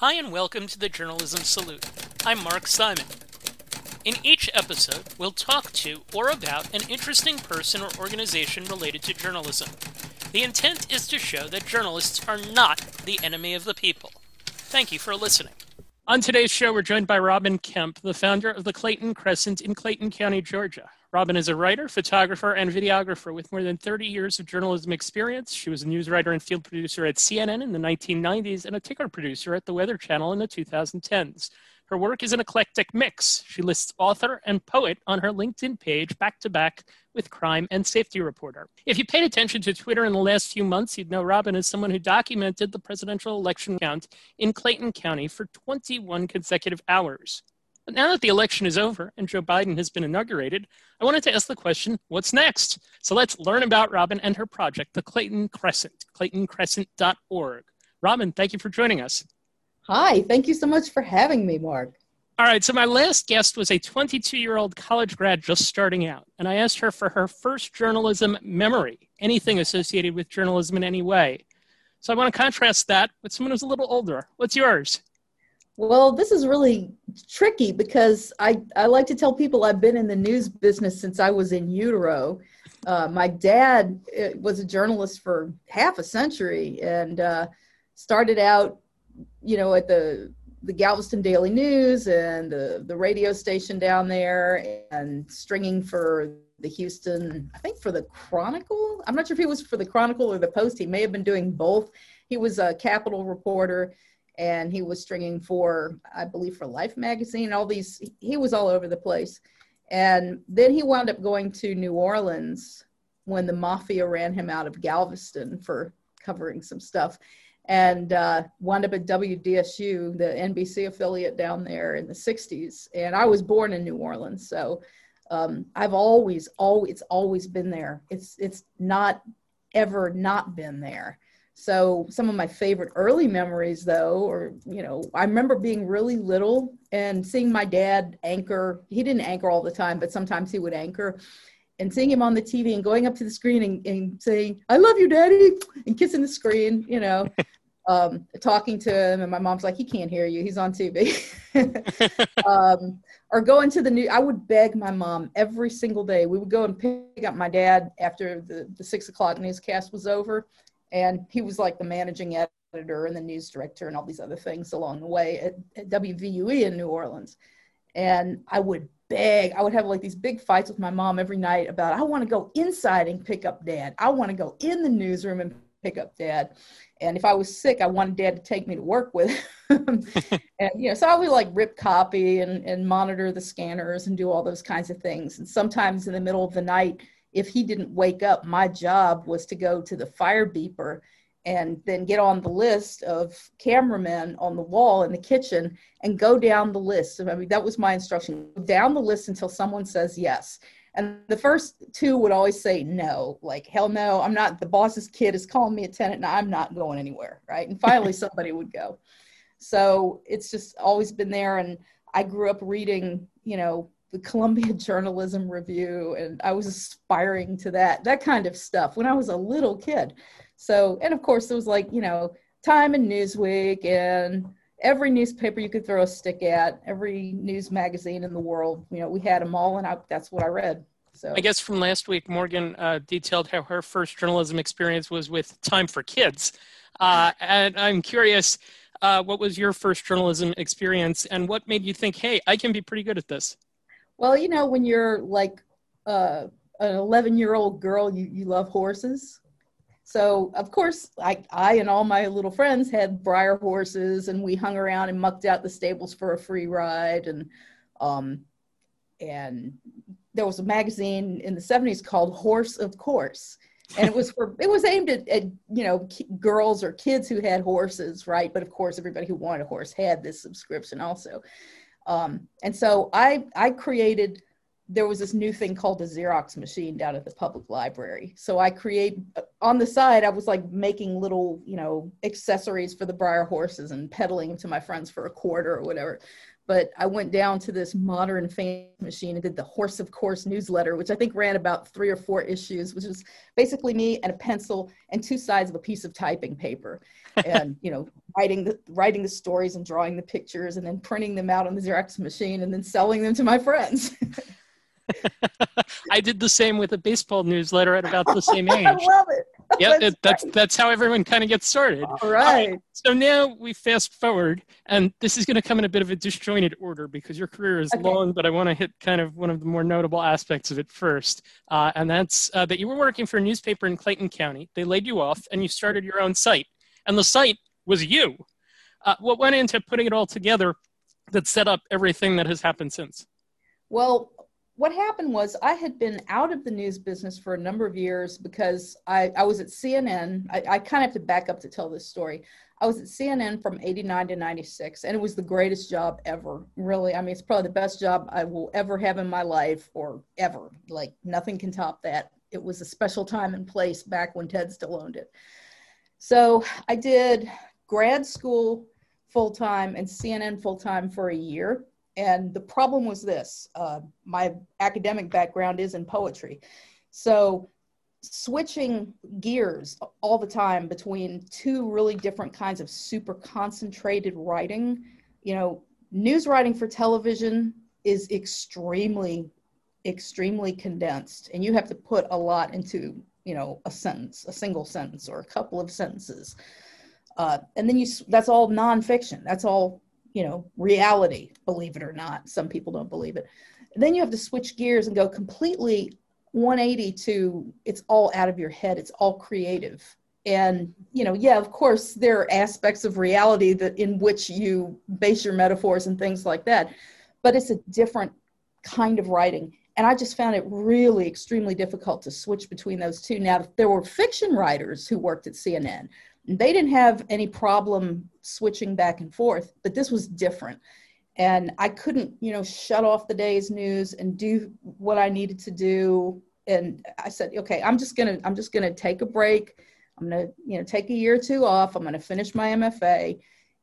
Hi, and welcome to the Journalism Salute. I'm Mark Simon. In each episode, we'll talk to or about an interesting person or organization related to journalism. The intent is to show that journalists are not the enemy of the people. Thank you for listening. On today's show, we're joined by Robin Kemp, the founder of the Clayton Crescent in Clayton County, Georgia. Robin is a writer, photographer, and videographer with more than 30 years of journalism experience. She was a news writer and field producer at CNN in the 1990s and a ticker producer at the Weather Channel in the 2010s. Her work is an eclectic mix. She lists author and poet on her LinkedIn page back to back with crime and safety reporter. If you paid attention to Twitter in the last few months, you'd know Robin is someone who documented the presidential election count in Clayton County for 21 consecutive hours. But now that the election is over and Joe Biden has been inaugurated, I wanted to ask the question what's next? So let's learn about Robin and her project, the Clayton Crescent, claytoncrescent.org. Robin, thank you for joining us. Hi, thank you so much for having me, Mark. All right, so my last guest was a 22 year old college grad just starting out, and I asked her for her first journalism memory, anything associated with journalism in any way. So I want to contrast that with someone who's a little older. What's yours? Well, this is really tricky because I, I like to tell people I've been in the news business since I was in utero. Uh, my dad uh, was a journalist for half a century and uh, started out, you know, at the the Galveston Daily News and the, the radio station down there and stringing for the Houston, I think for the Chronicle. I'm not sure if he was for the Chronicle or the Post. He may have been doing both. He was a Capitol reporter and he was stringing for i believe for life magazine all these he was all over the place. And then he wound up going to new orleans when the mafia ran him out of galveston for covering some stuff and uh, wound up at wdsu the nbc affiliate down there in the 60s and i was born in new orleans so um, i've always always it's always been there. It's it's not ever not been there so some of my favorite early memories, though, or you know, I remember being really little and seeing my dad anchor. He didn't anchor all the time, but sometimes he would anchor. And seeing him on the TV and going up to the screen and, and saying, "I love you, Daddy," and kissing the screen, you know, um, talking to him, and my mom's like, "He can't hear you. He's on TV." um, or going to the new. I would beg my mom every single day. We would go and pick up my dad after the, the six o'clock newscast was over and he was like the managing editor and the news director and all these other things along the way at, at WVUE in New Orleans. And I would beg, I would have like these big fights with my mom every night about, I want to go inside and pick up dad. I want to go in the newsroom and pick up dad. And if I was sick, I wanted dad to take me to work with him. and, you know, so I would like rip copy and, and monitor the scanners and do all those kinds of things. And sometimes in the middle of the night, if he didn't wake up, my job was to go to the fire beeper and then get on the list of cameramen on the wall in the kitchen and go down the list. I mean, that was my instruction down the list until someone says yes. And the first two would always say no, like, hell no, I'm not, the boss's kid is calling me a tenant and I'm not going anywhere. Right. And finally, somebody would go. So it's just always been there. And I grew up reading, you know, the Columbia Journalism Review, and I was aspiring to that, that kind of stuff when I was a little kid. So, and of course, there was like, you know, Time and Newsweek and every newspaper you could throw a stick at, every news magazine in the world, you know, we had them all, and I, that's what I read. So I guess from last week, Morgan uh, detailed how her first journalism experience was with Time for Kids. Uh, and I'm curious, uh, what was your first journalism experience and what made you think, hey, I can be pretty good at this? Well, you know, when you're like uh, an 11 year old girl, you, you love horses. So, of course, I, I and all my little friends had Breyer horses, and we hung around and mucked out the stables for a free ride. And, um, and there was a magazine in the 70s called Horse of Course. and it was for it was aimed at, at you know girls or kids who had horses right but of course everybody who wanted a horse had this subscription also um, and so I, I created there was this new thing called the Xerox machine down at the public library. So I create on the side, I was like making little, you know, accessories for the Breyer horses and peddling to my friends for a quarter or whatever. But I went down to this modern fan machine and did the Horse of Course newsletter, which I think ran about three or four issues, which was basically me and a pencil and two sides of a piece of typing paper, and you know, writing the writing the stories and drawing the pictures and then printing them out on the Xerox machine and then selling them to my friends. I did the same with a baseball newsletter at about the same age. I love it. Yeah, that's, that's that's how everyone kind of gets started. All right. so now we fast forward, and this is going to come in a bit of a disjointed order because your career is Okay. long, but I want to hit kind of one of the more notable aspects of it first, uh, and that's uh, that you were working for a newspaper in Clayton County. They laid you off, and you started your own site, and the site was you. Uh, what went into putting it all together that set up everything that has happened since? Well, what happened was I had been out of the news business for a number of years because I, I was at CNN. I, I kind of have to back up to tell this story. I was at CNN from 89 to 96, and it was the greatest job ever. Really, I mean, it's probably the best job I will ever have in my life or ever. Like, nothing can top that. It was a special time and place back when Ted still owned it. So I did grad school full time and CNN full time for a year. And the problem was this uh, my academic background is in poetry. So switching gears all the time between two really different kinds of super concentrated writing, you know, news writing for television is extremely, extremely condensed. And you have to put a lot into, you know, a sentence, a single sentence or a couple of sentences. Uh, and then you that's all nonfiction. That's all you know reality believe it or not. Some people don't believe it. Then you have to switch gears and go completely 180 to it's all out of your head. It's all creative. And you know yeah of course there are aspects of reality that in which you base your metaphors and things like that but it's a different kind of writing. And i just found it really extremely difficult to switch between those two. Now there were fiction writers who worked at cnn they didn't have any problem switching back and forth but this was different. And i couldn't you know shut off the day's news and do what i needed to do. And i said okay i'm just gonna i'm just gonna take a break. I'm gonna you know take a year or two off. I'm gonna finish my mfa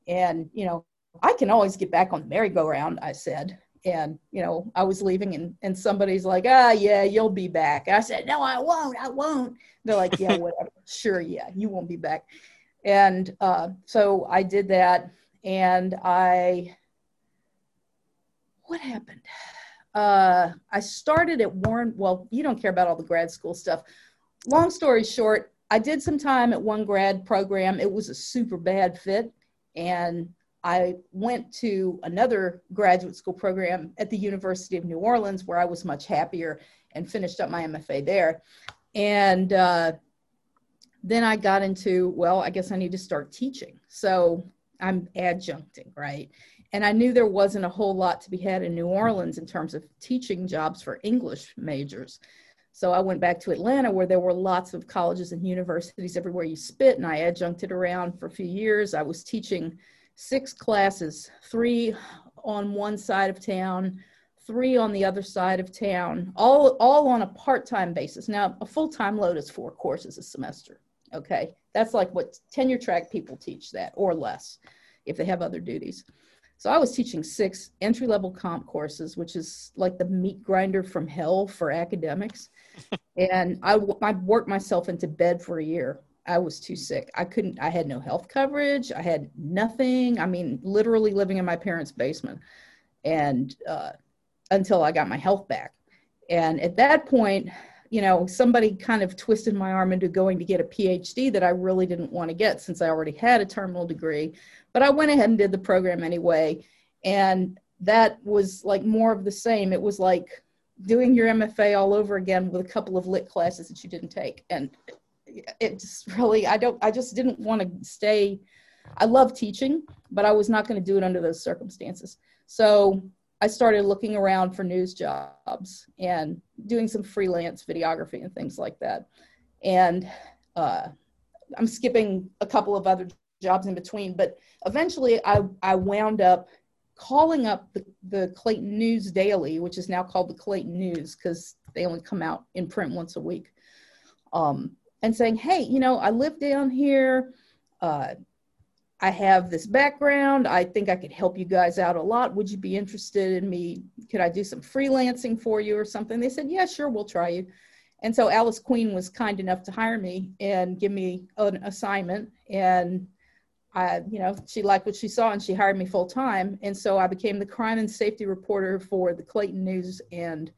and you know i can always get back on the merry-go-round i said. And you know i was leaving and, and somebody's like ah yeah you'll be back. I said no i won't i won't. They're like yeah whatever. Sure yeah you won't be back and uh, so I did that, and I what happened? Uh, I started at Warren. Well, you don't care about all the grad school stuff. Long story short, I did some time at one grad program. It was a super bad fit, and I went to another graduate school program at the University of New Orleans, where I was much happier and finished up my MFA there. And uh, then I got into, well, I guess I need to start teaching. So I'm adjuncting, right? And I knew there wasn't a whole lot to be had in New Orleans in terms of teaching jobs for English majors. So I went back to Atlanta where there were lots of colleges and universities everywhere you spit, and I adjuncted around for a few years. I was teaching six classes, three on one side of town, three on the other side of town, all, all on a part time basis. Now, a full time load is four courses a semester. Okay. That's like what tenure track people teach that or less if they have other duties. So I was teaching six entry level comp courses, which is like the meat grinder from hell for academics. and I, I worked myself into bed for a year. I was too sick. I couldn't, I had no health coverage. I had nothing. I mean, literally living in my parents' basement. And uh, until I got my health back. And at that point, you know, somebody kind of twisted my arm into going to get a PhD that I really didn't want to get since I already had a terminal degree. But I went ahead and did the program anyway. And that was like more of the same. It was like doing your MFA all over again with a couple of lit classes that you didn't take. And it just really, I don't, I just didn't want to stay. I love teaching, but I was not going to do it under those circumstances. So I started looking around for news jobs and doing some freelance videography and things like that. And uh, I'm skipping a couple of other jobs in between, but eventually I, I wound up calling up the, the Clayton News Daily, which is now called the Clayton News because they only come out in print once a week, um, and saying, hey, you know, I live down here. Uh, I have this background. I think I could help you guys out a lot. Would you be interested in me? Could I do some freelancing for you or something? They said, yeah, sure, we'll try you. And so Alice Queen was kind enough to hire me and give me an assignment. And I, you know, she liked what she saw and she hired me full time. And so I became the crime and safety reporter for the Clayton News. And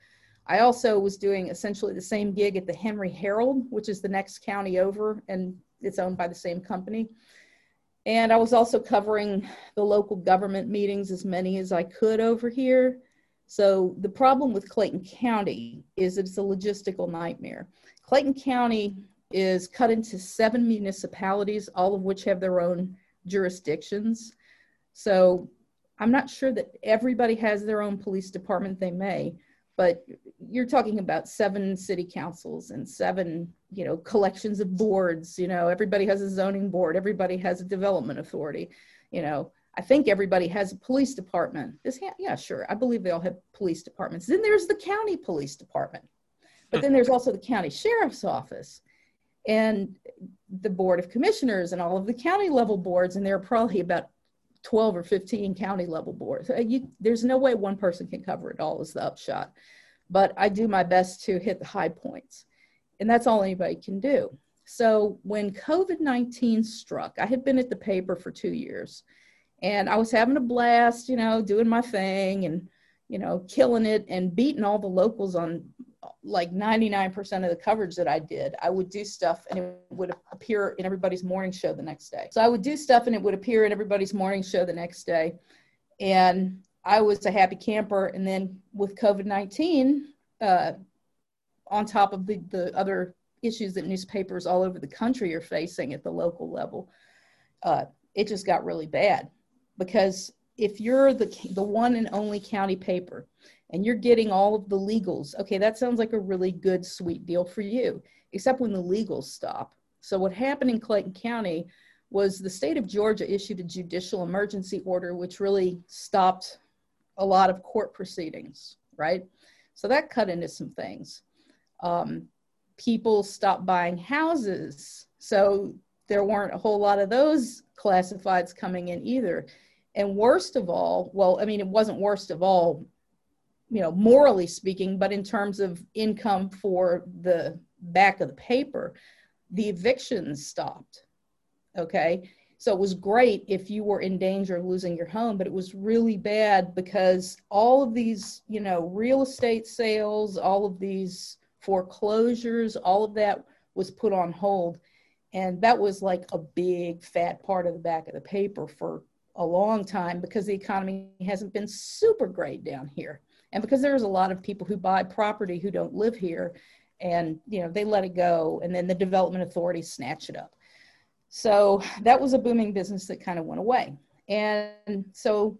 I also was doing essentially the same gig at the Henry Herald, which is the next county over, and it's owned by the same company. And I was also covering the local government meetings, as many as I could over here. So the problem with Clayton County is it's a logistical nightmare. Clayton County is cut into seven municipalities, all of which have their own jurisdictions. So I'm not sure that everybody has their own police department. They may, but you're talking about seven city councils and seven you know collections of boards you know everybody has a zoning board everybody has a development authority you know. I think everybody has a police department. This yeah sure i believe they all have police departments. Then there's the county police department but then there's also the county sheriff's office and the board of commissioners and all of the county level boards and there are probably about 12 or 15 county level boards. Uh, you, there's no way one person can cover it all, is the upshot. But I do my best to hit the high points. And that's all anybody can do. So when COVID 19 struck, I had been at the paper for two years and I was having a blast, you know, doing my thing and, you know, killing it and beating all the locals on like 99% of the coverage that I did, I would do stuff and it would appear in everybody's morning show the next day. So I would do stuff and it would appear in everybody's morning show the next day. And I was a happy camper. And then with COVID 19, uh, on top of the, the other issues that newspapers all over the country are facing at the local level, uh, it just got really bad because if you're the, the one and only county paper and you're getting all of the legals. Okay, that sounds like a really good, sweet deal for you, except when the legals stop. So, what happened in Clayton County was the state of Georgia issued a judicial emergency order, which really stopped a lot of court proceedings, right? So, that cut into some things. Um, people stopped buying houses. So, there weren't a whole lot of those classifieds coming in either. And worst of all, well, I mean, it wasn't worst of all you know, morally speaking, but in terms of income for the back of the paper, the evictions stopped. Okay. So it was great if you were in danger of losing your home, but it was really bad because all of these, you know, real estate sales, all of these foreclosures, all of that was put on hold. And that was like a big fat part of the back of the paper for a long time because the economy hasn't been super great down here. And because there's a lot of people who buy property who don't live here and you know they let it go and then the development authorities snatch it up. So that was a booming business that kind of went away. And so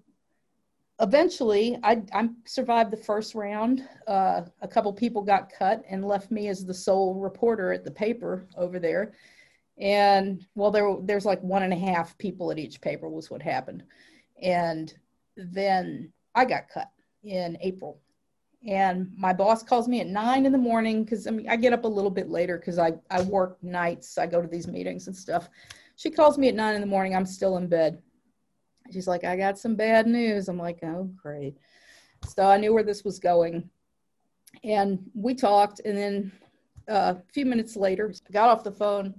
eventually i, I survived the first round. Uh, a couple people got cut and left me as the sole reporter at the paper over there and well there there's like one and a half people at each paper was what happened and then i got cut in April. And my boss calls me at nine in the morning because I mean I get up a little bit later because I, I work nights. I go to these meetings and stuff. She calls me at nine in the morning. I'm still in bed. She's like, I got some bad news. I'm like, oh great. So I knew where this was going. And we talked, and then uh, a few minutes later, I got off the phone,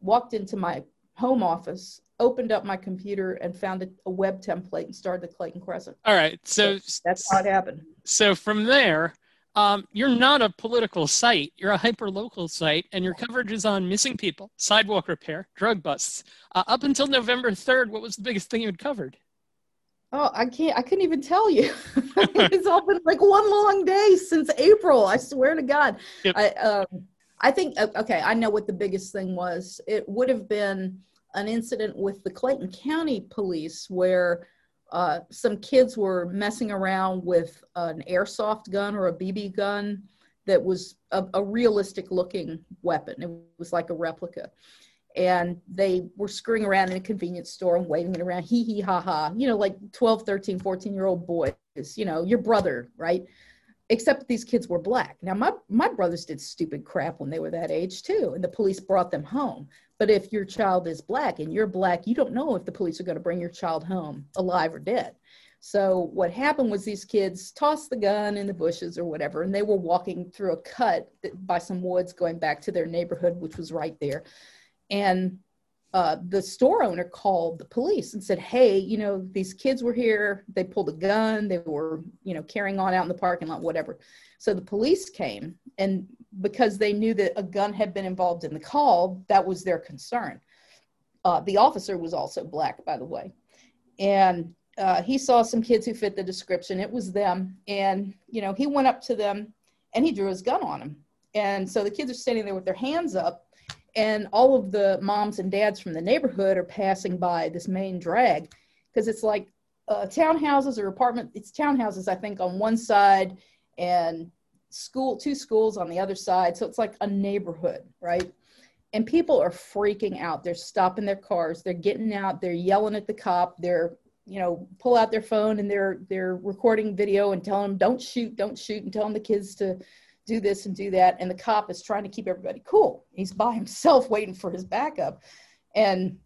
walked into my home office, opened up my computer and found a, a web template and started the Clayton Crescent. All right. So, so that's how it happened. So from there, um, you're not a political site. You're a hyper local site, and your coverage is on missing people, sidewalk repair, drug busts. Uh, up until November 3rd, what was the biggest thing you had covered? Oh, I can't, I couldn't even tell you. it's all been like one long day since April. I swear to God. Yep. I, um, I think, okay, I know what the biggest thing was. It would have been an incident with the Clayton County Police where uh, some kids were messing around with an airsoft gun or a BB gun that was a, a realistic looking weapon. It was like a replica. and they were screwing around in a convenience store and waving it around, hee hee ha ha, you know, like 12, 13, 14 year old boys, you know, your brother, right? Except these kids were black. Now, my, my brothers did stupid crap when they were that age too, and the police brought them home. But if your child is black and you're black, you don't know if the police are going to bring your child home alive or dead. So what happened was these kids tossed the gun in the bushes or whatever, and they were walking through a cut by some woods going back to their neighborhood, which was right there. And uh, the store owner called the police and said, "Hey, you know, these kids were here. They pulled a gun. They were, you know, carrying on out in the parking lot, whatever." So the police came, and because they knew that a gun had been involved in the call, that was their concern. Uh, the officer was also black, by the way, and uh, he saw some kids who fit the description. It was them, and you know, he went up to them and he drew his gun on them. And so the kids are standing there with their hands up, and all of the moms and dads from the neighborhood are passing by this main drag because it's like uh, townhouses or apartment. It's townhouses, I think, on one side, and school, two schools on the other side. So it's like a neighborhood, right? And people are freaking out. They're stopping their cars. They're getting out. They're yelling at the cop. They're you know pull out their phone and they're they're recording video and telling them don't shoot don't shoot and telling the kids to do this and do that and the cop is trying to keep everybody cool. He's by himself waiting for his backup. And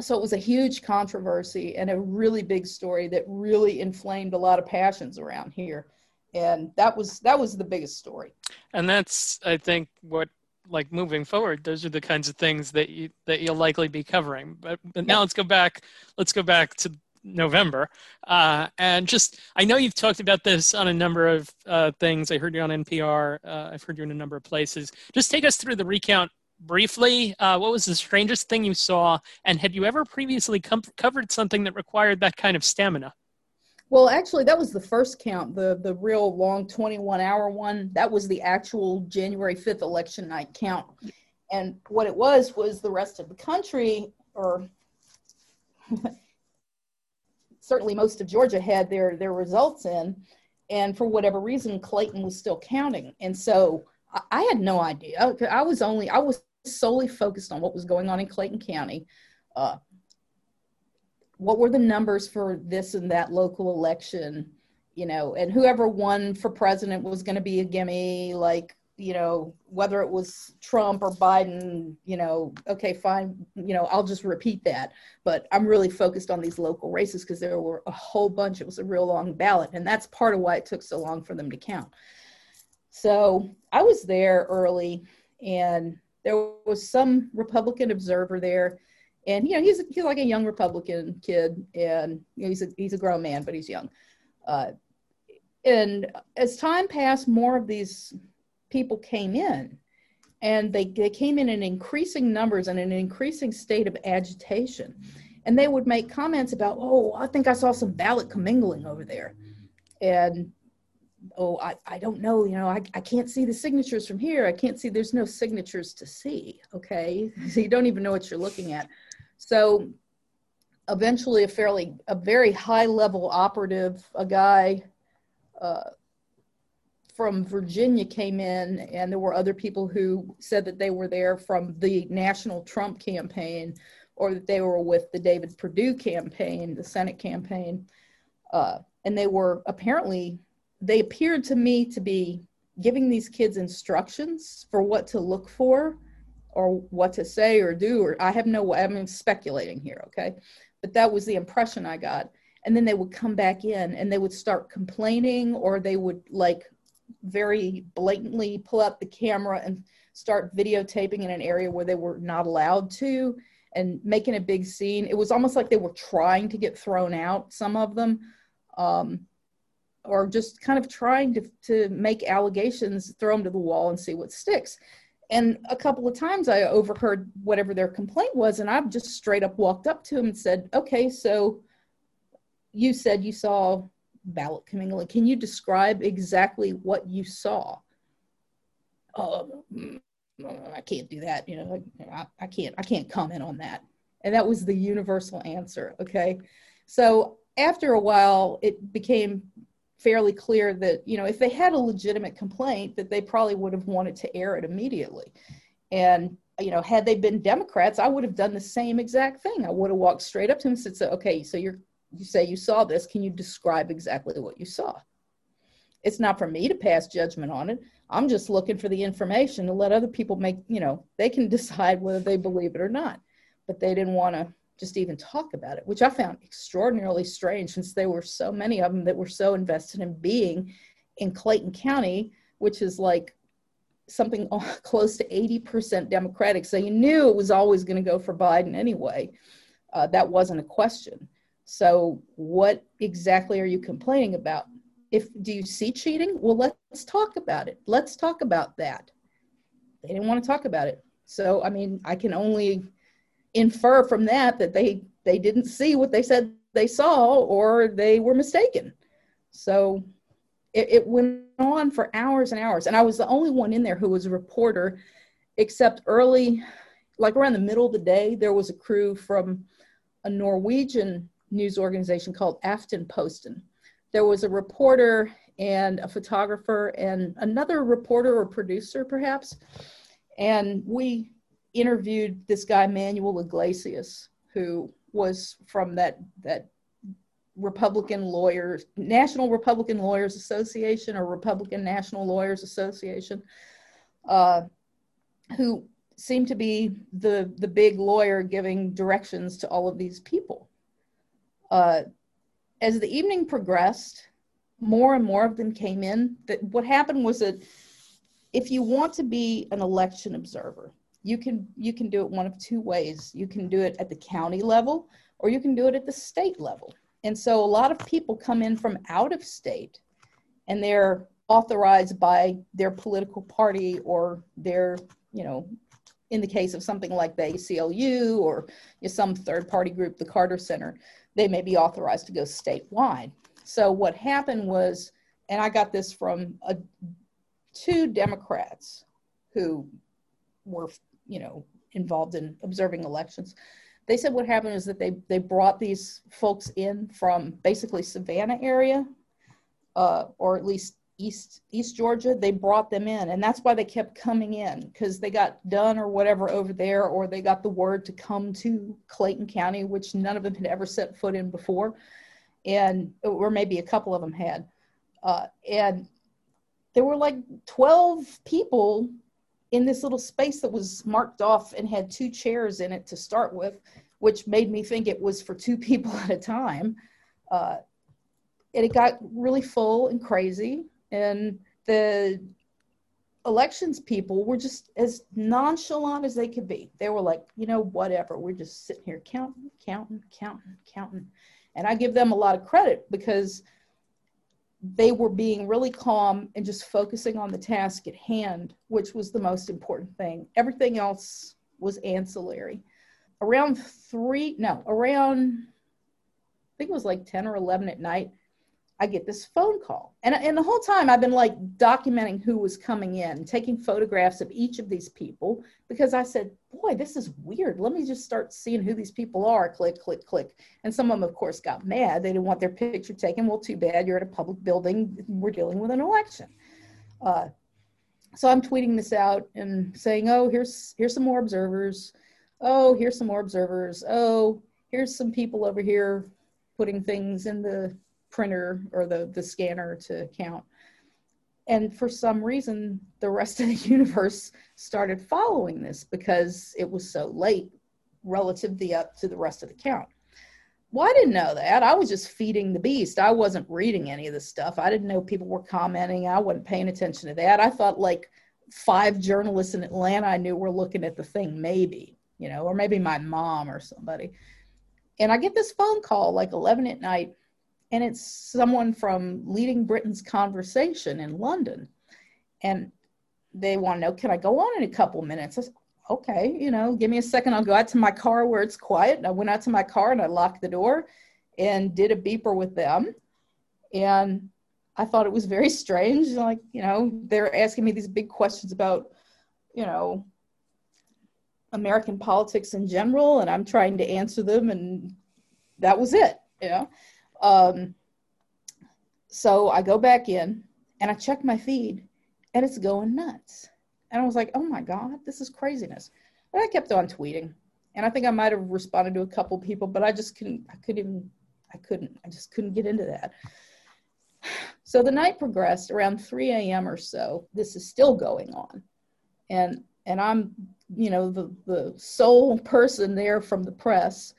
so it was a huge controversy and a really big story that really inflamed a lot of passions around here. And that was that was the biggest story. And that's i think what like moving forward those are the kinds of things that you that you'll likely be covering. But, but now let's go back let's go back to November. Uh, and just, I know you've talked about this on a number of uh, things. I heard you on NPR. Uh, I've heard you in a number of places. Just take us through the recount briefly. Uh, what was the strangest thing you saw? And had you ever previously com- covered something that required that kind of stamina? Well, actually, that was the first count, the the real long 21 hour one. That was the actual January 5th election night count. And what it was was the rest of the country, or certainly most of Georgia had their their results in, and for whatever reason, Clayton was still counting, and so I, I had no idea. I was only I was solely focused on what was going on in Clayton County. Uh, what were the numbers for this and that local election? You know, and whoever won for president was going to be a gimme. Like you know, whether it was Trump or Biden, you know, okay, fine, you know, I'll just repeat that. But I'm really focused on these local races because there were a whole bunch. It was a real long ballot. And that's part of why it took so long for them to count. So I was there early and there was some Republican observer there. And, you know, he's, he's like a young Republican kid and you know, he's, a, he's a grown man, but he's young. Uh, and as time passed, more of these people came in. And they, they came in in increasing numbers and an increasing state of agitation. And they would make comments about oh i think i saw some ballot commingling over there. And oh i, I don't know you know I, I can't see the signatures from here. I can't see there's no signatures to see okay? So you don't even know what you're looking at. So eventually a fairly a very high level operative a guy uh, from Virginia came in, and there were other people who said that they were there from the national Trump campaign or that they were with the David Perdue campaign, the Senate campaign. Uh, and they were apparently, they appeared to me to be giving these kids instructions for what to look for or what to say or do, or I have no, I'm speculating here, okay? But that was the impression I got. And then they would come back in and they would start complaining or they would like very blatantly pull out the camera and start videotaping in an area where they were not allowed to and making a big scene. It was almost like they were trying to get thrown out, some of them, um, or just kind of trying to, to make allegations, throw them to the wall and see what sticks. And a couple of times I overheard whatever their complaint was, and I've just straight up walked up to him and said, Okay, so you said you saw ballot commingling. Can you describe exactly what you saw? Oh, mm, mm, I can't do that. You know, I, I can't. I can't comment on that. And that was the universal answer. Okay, so after a while, it became fairly clear that you know if they had a legitimate complaint, that they probably would have wanted to air it immediately. And you know, had they been Democrats, I would have done the same exact thing. I would have walked straight up to him and said, "Okay, so you're you say you saw this. Can you describe exactly what you saw?" It's not for me to pass judgment on it. I'm just looking for the information to let other people make, you know, they can decide whether they believe it or not. But they didn't want to just even talk about it, which I found extraordinarily strange since there were so many of them that were so invested in being in Clayton County, which is like something close to 80% Democratic. So you knew it was always going to go for Biden anyway. Uh, that wasn't a question. So, what exactly are you complaining about? If do you see cheating? Well, let's talk about it. Let's talk about that. They didn't want to talk about it. So, I mean, I can only infer from that that they they didn't see what they said they saw or they were mistaken. So, it, it went on for hours and hours. And I was the only one in there who was a reporter, except early, like around the middle of the day, there was a crew from a Norwegian news organization called Aftenposten. There was a reporter and a photographer and another reporter or producer, perhaps. And we interviewed this guy, Manuel Iglesias, who was from that, that Republican Lawyers, National Republican Lawyers Association or Republican National Lawyers Association, uh, who seemed to be the the big lawyer giving directions to all of these people. Uh, as the evening progressed, more and more of them came in. That what happened was that if you want to be an election observer, you can you can do it one of two ways. You can do it at the county level, or you can do it at the state level. And so a lot of people come in from out of state and they're authorized by their political party or their, you know, in the case of something like the ACLU or you know, some third party group, the Carter Center, they may be authorized to go statewide. So what happened was, and I got this from a, two Democrats who were, you know, involved in observing elections they said what happened is that they they brought these folks in from basically Savannah area, uh, or at least East East Georgia. They brought them in, and that's why they kept coming in because they got done or whatever over there, or they got the word to come to Clayton County, which none of them had ever set foot in before, and or maybe a couple of them had, uh, and there were like twelve people in this little space that was marked off and had two chairs in it to start with, which made me think it was for two people at a time. Uh, and it got really full and crazy. And the elections people were just as nonchalant as they could be. They were like, you know, whatever. We're just sitting here counting, counting, counting, counting. And I give them a lot of credit because they were being really calm and just focusing on the task at hand, which was the most important thing. Everything else was ancillary. Around three, no, around, I think it was like 10 or 11 at night, I get this phone call. And, and the whole time I've been like documenting who was coming in, taking photographs of each of these people because I said, boy, this is weird. Let me just start seeing who these people are. Click, click, click. And some of them, of course, got mad. They didn't want their picture taken. Well, too bad. You're at a public building. We're dealing with an election. Uh, so I'm tweeting this out and saying, oh, here's here's some more observers. Oh, here's some more observers. Oh, here's some people over here putting things in the printer or the, the scanner to count. And for some reason, the rest of the universe started following this because it was so late relative the, up to the rest of the count. Well, I didn't know that. I was just feeding the beast. I wasn't reading any of this stuff. I didn't know people were commenting. I wasn't paying attention to that. I thought like five journalists in Atlanta I knew were looking at the thing, maybe, you know, or maybe my mom or somebody. And I get this phone call like 11 at night and it's someone from leading Britain's conversation in London. And they want to know, can I go on in a couple minutes? I said, okay, you know, give me a second. I'll go out to my car where it's quiet. And I went out to my car and I locked the door and did a beeper with them. And I thought it was very strange. Like, you know, they're asking me these big questions about, you know, American politics in general, and I'm trying to answer them. And that was it, you know. Um, so I go back in and I check my feed and it's going nuts. And I was like, oh my God, this is craziness. But I kept on tweeting. And I think I might have responded to a couple people, but I just couldn't, I couldn't even, I couldn't, I just couldn't get into that. So the night progressed around 3 a.m. or so. This is still going on. And and I'm, you know, the, the sole person there from the press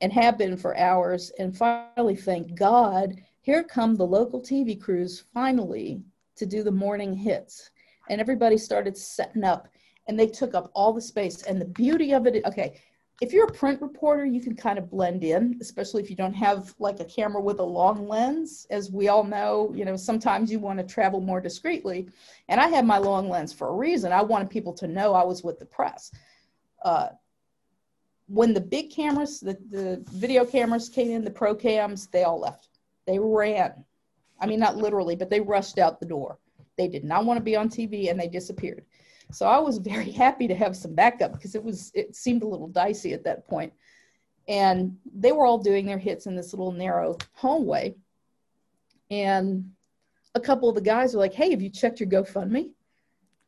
and have been for hours. And finally, thank God, here come the local TV crews finally to do the morning hits. And everybody started setting up and they took up all the space. And the beauty of it, okay, if you're a print reporter, you can kind of blend in, especially if you don't have like a camera with a long lens. As we all know, you know, sometimes you want to travel more discreetly. And I had my long lens for a reason. I wanted people to know I was with the press. Uh, when the big cameras, the, the video cameras came in, the pro cams, they all left. They ran. I mean, not literally, but they rushed out the door. They did not want to be on TV and they disappeared. So I was very happy to have some backup because it was it seemed a little dicey at that point. And they were all doing their hits in this little narrow hallway. And a couple of the guys were like, "Hey, have you checked your GoFundMe?"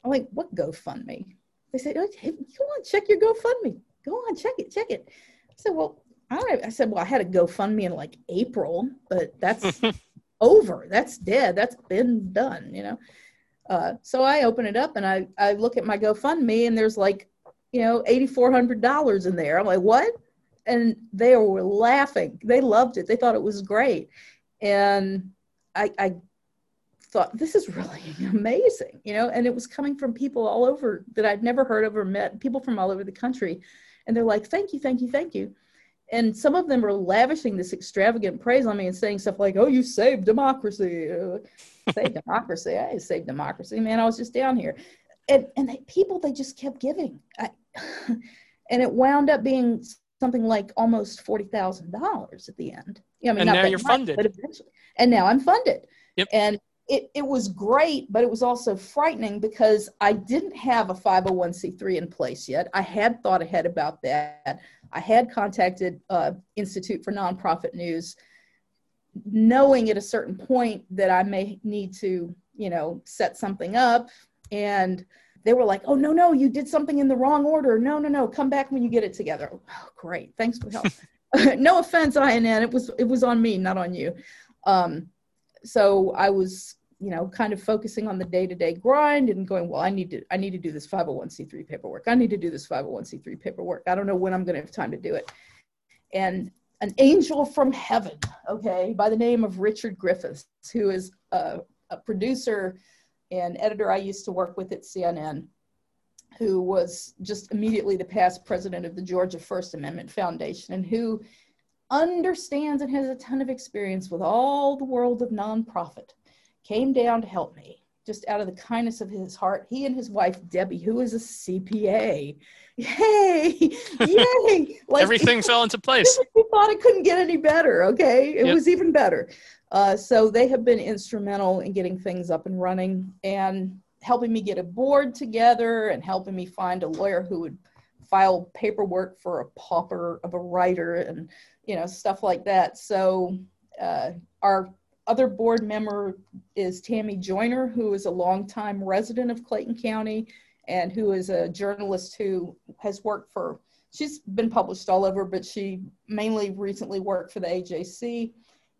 I'm like, "What GoFundMe?" They said, hey, "Go on, check your GoFundMe. Go on, check it, check it." I said, "Well, I don't." I said, "Well, I had a GoFundMe in like April, but that's over. That's dead. That's been done. You know." Uh, so I open it up and I, I look at my GoFundMe and there's like, you know, $8,400 in there. I'm like, what? And they were laughing. They loved it. They thought it was great. And I, I thought, this is really amazing, you know, and it was coming from people all over that I'd never heard of or met, people from all over the country. And they're like, thank you, thank you, thank you. And some of them are lavishing this extravagant praise on me and saying stuff like, oh, you saved democracy uh, save democracy. I save democracy, man. I was just down here, and and they, people they just kept giving, I, and it wound up being something like almost forty thousand dollars at the end. I mean, and now you're much, funded, but eventually, and now I'm funded. Yep. And it, it was great, but it was also frightening because I didn't have a 501c3 in place yet. I had thought ahead about that. I had contacted uh, Institute for Nonprofit News knowing at a certain point that I may need to, you know, set something up. And they were like, oh, no, no, you did something in the wrong order. No, no, no, come back when you get it together. Oh, great. Thanks for help. no offense, INN. It was, it was on me, not on you. Um, so I was, you know, kind of focusing on the day-to-day grind and going, well, I need to, I need to do this 501c3 paperwork. I need to do this 501c3 paperwork. I don't know when I'm going to have time to do it. And an angel from heaven, okay, by the name of Richard Griffiths, who is a, a producer and editor I used to work with at CNN, who was just immediately the past president of the Georgia First Amendment Foundation, and who understands and has a ton of experience with all the world of nonprofit, came down to help me just out of the kindness of his heart. He and his wife, Debbie, who is a CPA, yay, yay. Like, Everything fell into place. We thought it couldn't get any better. Okay. It yep. was even better. Uh, so they have been instrumental in getting things up and running and helping me get a board together and helping me find a lawyer who would file paperwork for a pauper of a writer and you know stuff like that so uh, our other board member is tammy joyner who is a longtime resident of clayton county and who is a journalist who has worked for, she's been published all over, but she mainly recently worked for the AJC.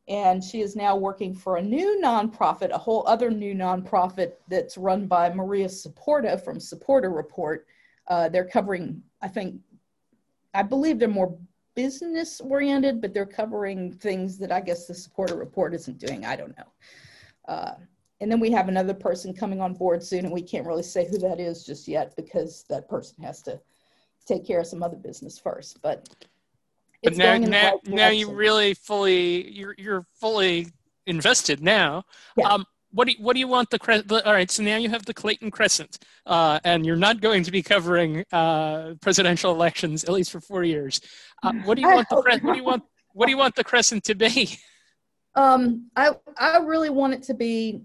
And she is now working for a new nonprofit, a whole other new nonprofit that's run by Maria Saporta from Saporta Report. Uh, they're covering, I think, I believe they're more business oriented, but they're covering things that I guess the Saporta Report isn't doing. I don't know. Uh, and then we have another person coming on board soon, and we can't really say who that is just yet because that person has to take care of some other business first. But but now, now, right now you really fully you're you're fully invested now. Yeah. Um, what do you, what do you want the crescent? All right, so now you have the Clayton Crescent, uh, and you're not going to be covering uh, presidential elections at least for four years. Uh, what do you want the cre- what do you want what do you want the crescent to be? Um, I I really want it to be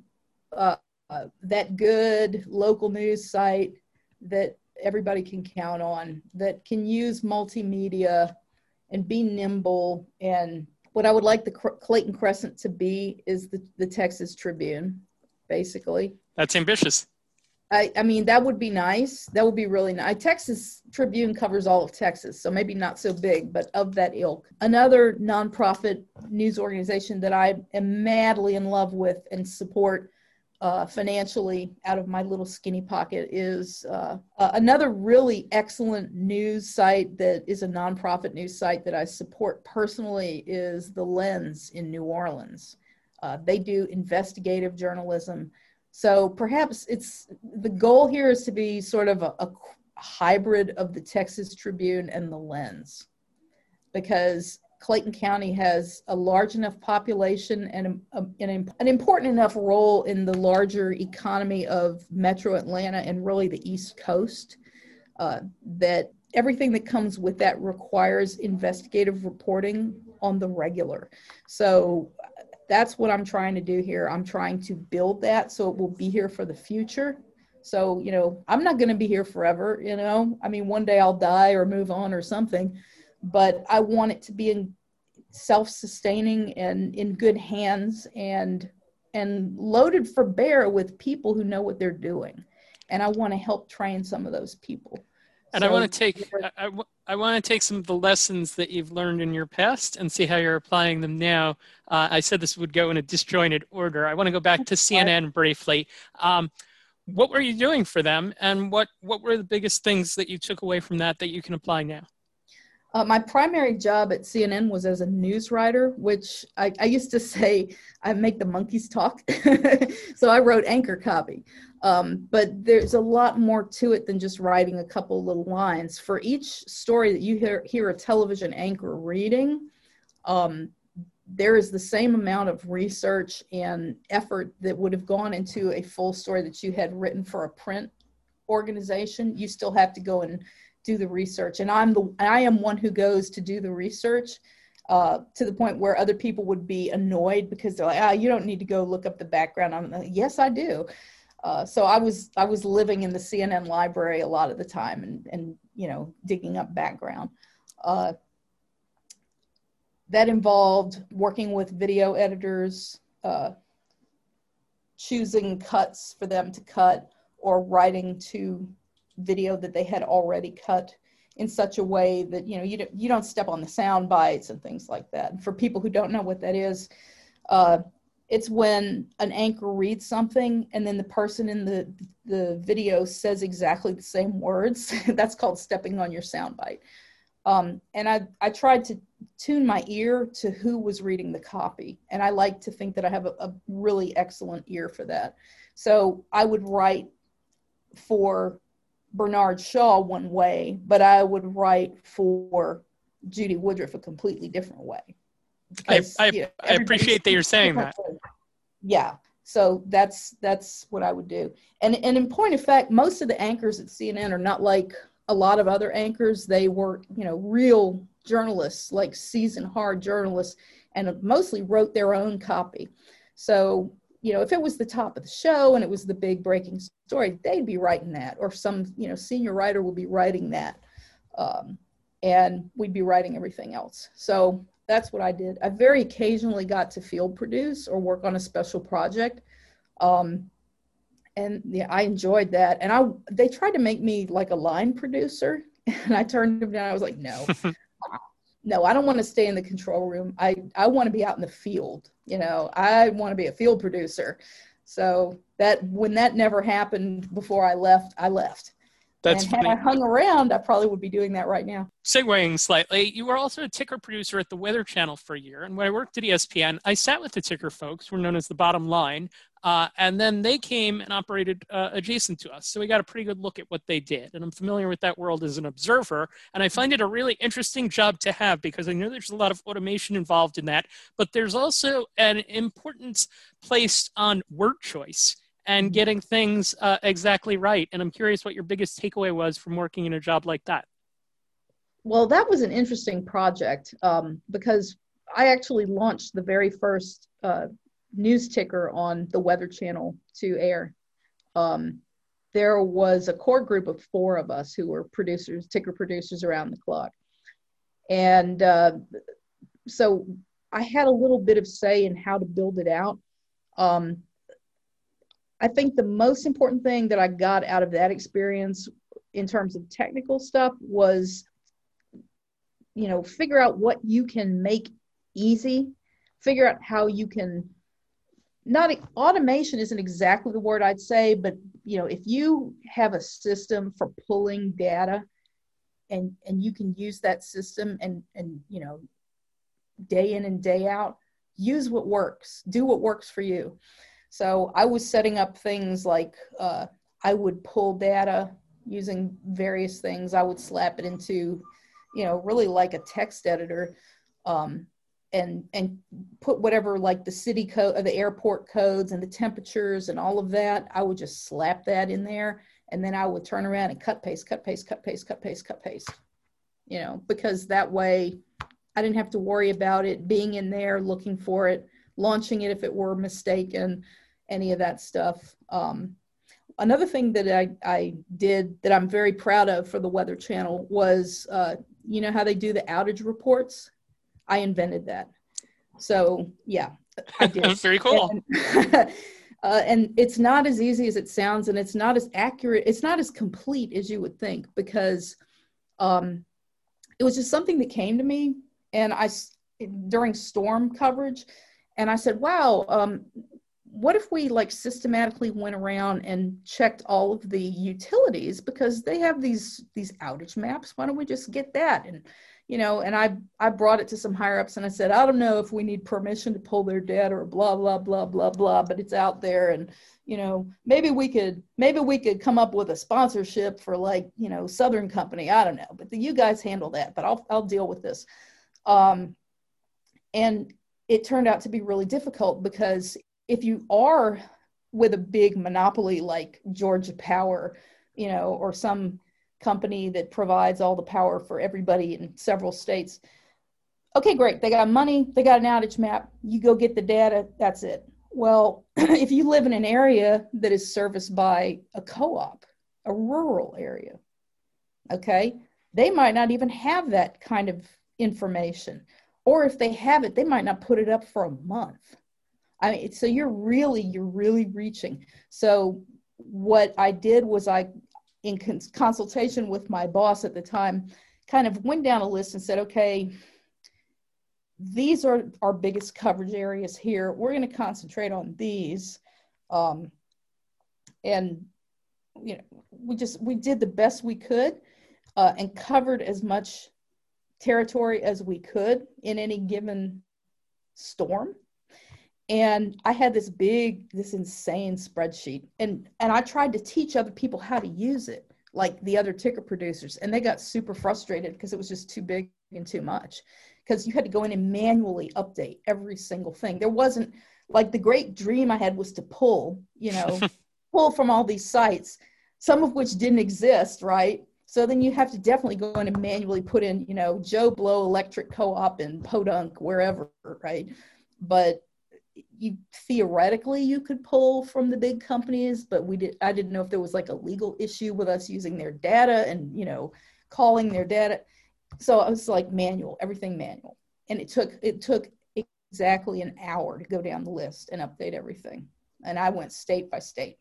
uh, uh, that good local news site that everybody can count on, that can use multimedia and be nimble. And what I would like the Clayton Crescent to be is the, the Texas Tribune, basically. That's ambitious. I, I mean, that would be nice. That would be really nice. Texas Tribune covers all of Texas, so maybe not so big, but of that ilk. Another nonprofit news organization that I am madly in love with and support uh, financially out of my little skinny pocket is uh, uh, another really excellent news site that is a nonprofit news site that I support personally is The Lens in New Orleans. Uh, they do investigative journalism so perhaps it's the goal here is to be sort of a, a hybrid of the Texas Tribune and the Lens, because Clayton County has a large enough population and a, an, an important enough role in the larger economy of Metro Atlanta and really the East Coast uh, that everything that comes with that requires investigative reporting on the regular. So that's what I'm trying to do here. I'm trying to build that so it will be here for the future. So, you know, I'm not going to be here forever, you know. I mean, one day I'll die or move on or something, but I want it to be in self-sustaining and in good hands and and loaded for bear with people who know what they're doing. And I want to help train some of those people. And so, I want to take I, I, want to take some of the lessons that you've learned in your past and see how you're applying them now. Uh, I said this would go in a disjointed order. I want to go back to CNN briefly. Um, what were you doing for them, and what what were the biggest things that you took away from that that you can apply now? Uh, my primary job at CNN was as a news writer, which I, I used to say I make the monkeys talk. so I wrote anchor copy. Um, but there's a lot more to it than just writing a couple little lines. For each story that you hear, hear a television anchor reading, um, there is the same amount of research and effort that would have gone into a full story that you had written for a print organization. You still have to go and do the research, and I'm the I am one who goes to do the research. Uh, to the point where other people would be annoyed because they're like, ah, you don't need to go look up the background. I'm like, yes, I do. Uh, so I was I was living in the CNN library a lot of the time and and you know digging up background. Uh, that involved working with video editors, uh, choosing cuts for them to cut, or writing to video that they had already cut in such a way that you know you don't, you don't step on the sound bites and things like that. For people who don't know what that is, uh, it's when an anchor reads something and then the person in the the video says exactly the same words. That's called stepping on your soundbite um, and I, I tried to tune my ear to who was reading the copy. And i like to think that i have a, a really excellent ear for that. So i would write for bernard shaw one way but i would write for judy woodruff a completely different way because, I, I, you know, I appreciate that you're saying that. Yeah. So that's that's what I would do. And and in point of fact, most of the anchors at CNN are not like a lot of other anchors. They were, you know, real journalists, like seasoned hard journalists, and mostly wrote their own copy. So, you know, if it was the top of the show and it was the big breaking story, they'd be writing that, or some, you know, senior writer would be writing that. Um, and we'd be writing everything else. So that's what I did. I very occasionally got to field produce or work on a special project. Um, and yeah, I enjoyed that. And I they tried to make me like a line producer, and I turned them down. I was like, no, no, I don't want to stay in the control room. I I want to be out in the field. You know, I want to be a field producer. So that when that never happened before I left, I left. That's and had. I hung around, I probably would be doing that right now. Segueing slightly, you were also a ticker producer at the Weather Channel for a year. And when I worked at ESPN, I sat with the ticker folks, who were known as the bottom line. Uh, and then they came and operated uh, adjacent to us. So we got a pretty good look at what they did. And I'm familiar with that world as an observer. And I find it a really interesting job to have because I know there's a lot of automation involved in that. But there's also an importance placed on word choice and mm-hmm. getting things uh, exactly right. And I'm curious what your biggest takeaway was from working in a job like that. Well, that was an interesting project um, because I actually launched the very first uh, news ticker on the Weather Channel to air. Um, there was a core group of four of us who were producers, ticker producers around the clock. And uh, so I had a little bit of say in how to build it out. Um, I think the most important thing that I got out of that experience in terms of technical stuff was you know figure out what you can make easy figure out how you can not automation isn't exactly the word i'd say but you know if you have a system for pulling data and and you can use that system and and you know day in and day out use what works do what works for you. So i was setting up things like uh, i would pull data using various things. I would slap it into you know really like a text editor um, and and put whatever like the city code or the airport codes and the temperatures and all of that i would just slap that in there. And then i would turn around and cut paste cut paste cut paste cut paste cut paste you know because that way i didn't have to worry about it being in there looking for it launching it if it were mistaken any of that stuff. Um, another thing that I, I did that i'm very proud of for the weather channel was uh, you know how they do the outage reports I invented that. So yeah, I did. Very cool. And, uh, and it's not as easy as it sounds, and it's not as accurate. It's not as complete as you would think because um, it was just something that came to me, and I during storm coverage, and I said, "Wow, um, what if we like systematically went around and checked all of the utilities because they have these these outage maps? Why don't we just get that and you know, and I I brought it to some higher ups and I said, I don't know if we need permission to pull their debt or blah blah blah blah blah, but it's out there and you know, maybe we could maybe we could come up with a sponsorship for like, you know, Southern Company. I don't know, but the, you guys handle that, but I'll I'll deal with this. Um, and it turned out to be really difficult because if you are with a big monopoly like Georgia Power, you know, or some company that provides all the power for everybody in several states. Okay, great. They got money, they got an outage map. You go get the data, that's it. Well, if you live in an area that is serviced by a co op, a rural area, okay, they might not even have that kind of information. Or if they have it, they might not put it up for a month. I mean, so you're really, you're really reaching. So what I did was I in cons- consultation with my boss at the time, kind of went down a list and said, okay, these are our biggest coverage areas here. We're going to concentrate on these. Um, and, you know, we just, we did the best we could uh, and covered as much territory as we could in any given storm and i had this big this insane spreadsheet and and i tried to teach other people how to use it like the other ticker producers and they got super frustrated because it was just too big and too much because you had to go in and manually update every single thing. There wasn't like the great dream i had was to pull you know pull from all these sites some of which didn't exist right? So then you have to definitely go in and manually put in you know joe blow electric co-op in podunk wherever right? But you theoretically you could pull from the big companies but we did i didn't know if there was like a legal issue with us using their data and you know calling their data. So i was like manual everything manual. And it took it took exactly an hour to go down the list and update everything. And i went state by state.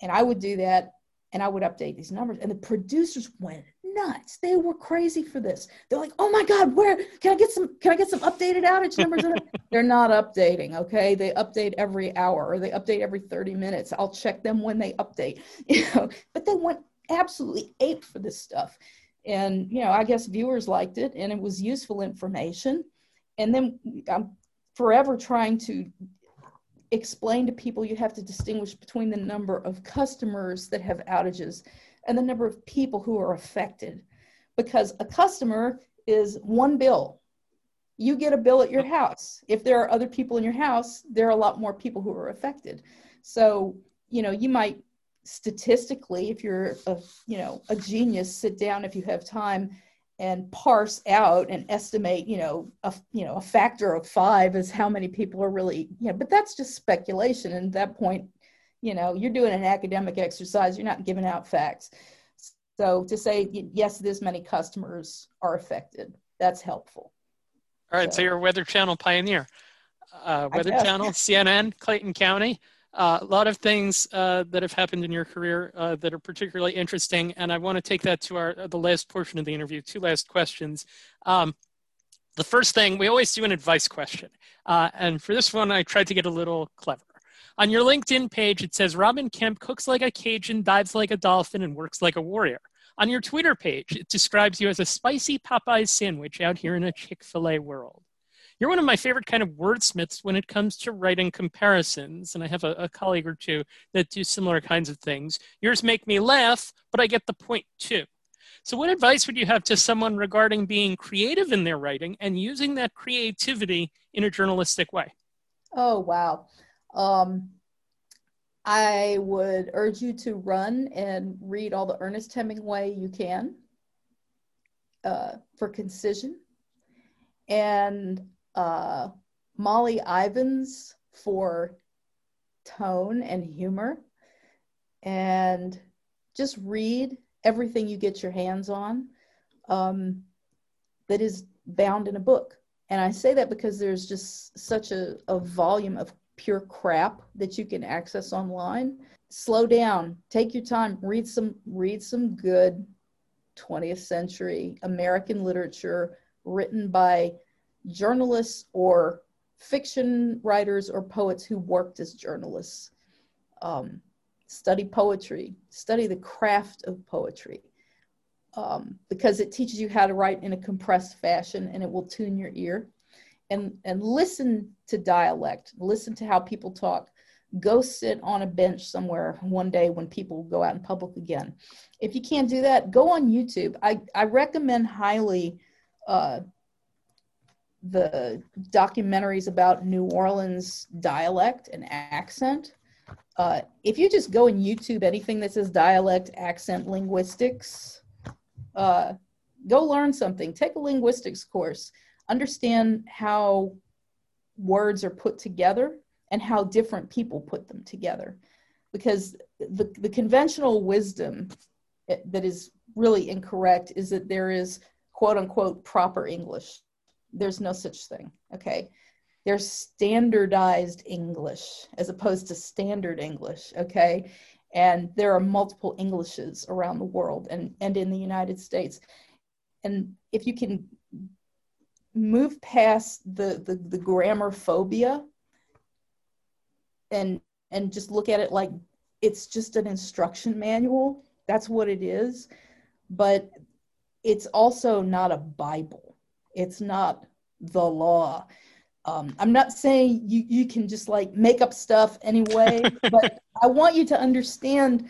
And i would do that and i would update these numbers and the producers went nuts. They were crazy for this. They're like, "Oh my God, where can I get some? Can I get some updated outage numbers?" They're not updating. Okay, they update every hour or they update every thirty minutes. I'll check them when they update. You know, but they went absolutely ape for this stuff, and you know, I guess viewers liked it and it was useful information. And then I'm forever trying to explain to people you have to distinguish between the number of customers that have outages and the number of people who are affected. Because a customer is one bill. You get a bill at your house. If there are other people in your house, there are a lot more people who are affected. So, you know, you might statistically, if you're a, you know, a genius, sit down if you have time and parse out and estimate, you know, a you know a factor of five is how many people are really, you know, but that's just speculation. And at that point, you know you're doing an academic exercise you're not giving out facts. So to say yes this many customers are affected that's helpful. All right so, so you're a weather channel pioneer. Uh, weather channel cnn clayton county a lot of things uh, that have happened in your career uh, that are particularly interesting, and I want to take that to our the last portion of the interview. Two last questions. Um, the first thing we always do an advice question, uh, and for this one, I tried to get a little clever. On your LinkedIn page, it says Robin Kemp cooks like a Cajun, dives like a dolphin, and works like a warrior. On your Twitter page, it describes you as a spicy Popeyes sandwich out here in a Chick fil A world. You're one of my favorite kind of wordsmiths when it comes to writing comparisons, and I have a, a colleague or two that do similar kinds of things. Yours make me laugh, but I get the point too. So, what advice would you have to someone regarding being creative in their writing and using that creativity in a journalistic way? Oh, wow. Um, I would urge you to run and read all the Ernest Hemingway you can uh, for concision, and uh, Molly Ivins for tone and humor, and just read everything you get your hands on um, that is bound in a book. And I say that because there's just such a, a volume of pure crap that you can access online. Slow down, take your time, read some read some good 20th century American literature written by journalists or fiction writers or poets who worked as journalists. Um, study poetry, study the craft of poetry, um, because it teaches you how to write in a compressed fashion and it will tune your ear. And and listen to dialect listen to how people talk. Go sit on a bench somewhere one day when people go out in public again. If you can't do that go on youtube. I i recommend highly uh, the documentaries about new orleans dialect and accent uh, if you just go and youtube anything that says dialect accent linguistics uh, go learn something take a linguistics course understand how words are put together and how different people put them together. Because the, the conventional wisdom that is really incorrect is that there is quote unquote proper English. There's no such thing. Okay. There's standardized English as opposed to standard English. Okay. And there are multiple Englishes around the world and, and in the United States. And if you can move past the, the, the grammar phobia and and just look at it like it's just an instruction manual that's what it is but it's also not a bible it's not the law. Um, i'm not saying you, you can just like make up stuff anyway but i want you to understand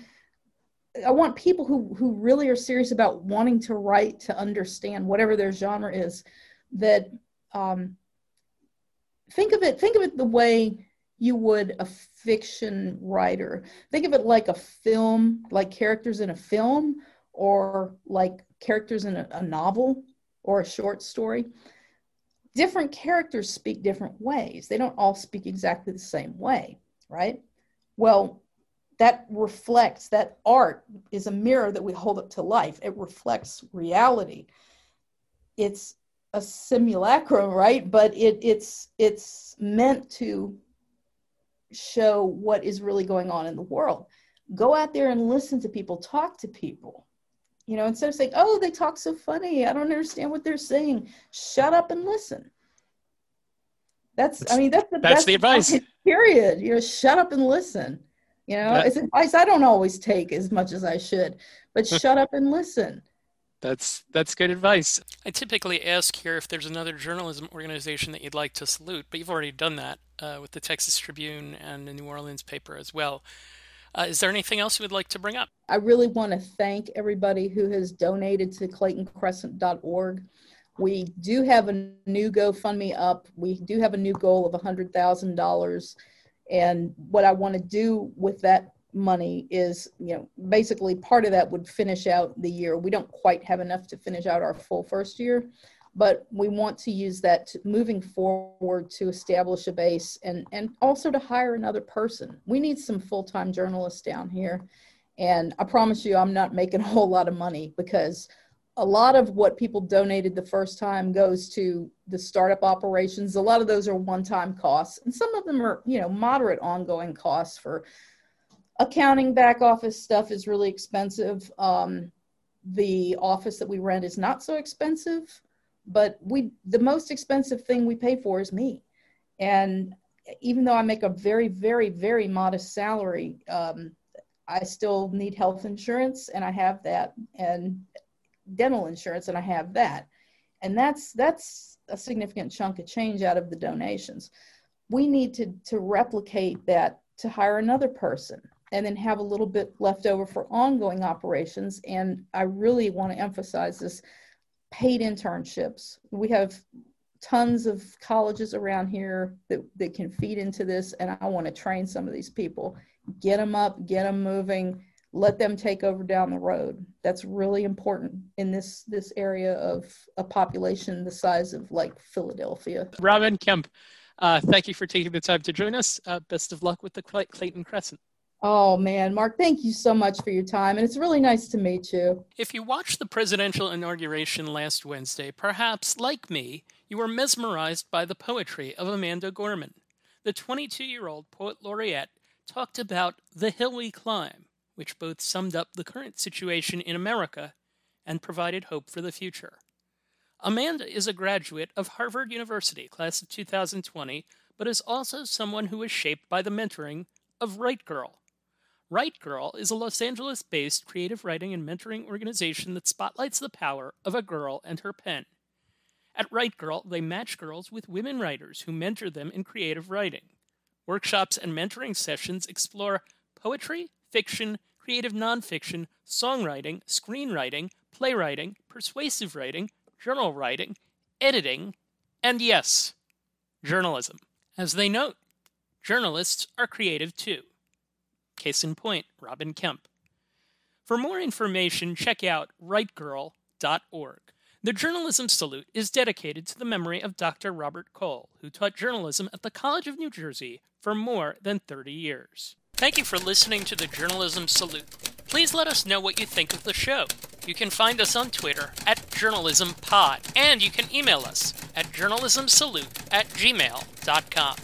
i want people who who really are serious about wanting to write to understand whatever their genre is that um, think of it think of it the way you would a fiction writer. Think of it like a film like characters in a film or like characters in a, a novel or a short story different characters speak different ways they don't all speak exactly the same way right well that reflects that art is a mirror that we hold up to life it reflects reality it's a simulacrum, right? But it, it's it's meant to show what is really going on in the world. Go out there and listen to people, talk to people. You know, instead of saying, "Oh, they talk so funny. I don't understand what they're saying." Shut up and listen. That's, that's I mean, that's the that's the advice. Period. You know, shut up and listen. You know, that, it's advice I don't always take as much as I should, but shut up and listen that's that's good advice. I typically ask here if there's another journalism organization that you'd like to salute, but you've already done that uh, with the Texas Tribune and the New Orleans paper as well. Uh, is there anything else you would like to bring up? I really want to thank everybody who has donated to ClaytonCrescent.org. We do have a new GoFundMe up. We do have a new goal of $100,000. And what I want to do with that money is, you know, basically part of that would finish out the year. We don't quite have enough to finish out our full first year, but we want to use that to, moving forward to establish a base and, and also to hire another person. We need some full time journalists down here. And I promise you, I'm not making a whole lot of money because a lot of what people donated the first time goes to the startup operations. A lot of those are one-time costs, and some of them are, you know, moderate ongoing costs for accounting, back office stuff is really expensive. Um, the office that we rent is not so expensive, but we the most expensive thing we pay for is me, and even though I make a very, very, very modest salary, um, I still need health insurance, and I have that, and dental insurance and I have that. And that's that's a significant chunk of change out of the donations. We need to to replicate that to hire another person and then have a little bit left over for ongoing operations. And I really want to emphasize this paid internships. We have tons of colleges around here that, that can feed into this, and I want to train some of these people, get them up, get them moving, let them take over down the road. That's really important in this this area of a population the size of like Philadelphia. Robin Kemp, uh, thank you for taking the time to join us. Uh, best of luck with the Clayton Crescent. Oh man, Mark, thank you so much for your time, and it's really nice to meet you. If you watched the presidential inauguration last Wednesday, perhaps, like me, you were mesmerized by the poetry of Amanda Gorman. The 22 year old poet laureate talked about the hill we climb which both summed up the current situation in America and provided hope for the future. Amanda is a graduate of Harvard University, class of 2020, but is also someone who was shaped by the mentoring of Write Girl. Write Girl is a Los Angeles based creative writing and mentoring organization that spotlights the power of a girl and her pen. At Write Girl, they match girls with women writers who mentor them in creative writing. Workshops and mentoring sessions explore poetry, fiction, creative nonfiction, songwriting, screenwriting, playwriting, persuasive writing, journal writing, editing, and yes, journalism. As they note, journalists are creative too. Case in point, Robin Kemp. For more information, check out writegirl.org. The Journalism Salute is dedicated to the memory of Dr. Robert Cole, who taught journalism at the College of New Jersey for more than 30 years. Thank you for listening to the Journalism Salute. Please let us know what you think of the show. You can find us on Twitter at JournalismPod, and you can email us at journalismsalute at gmail.com.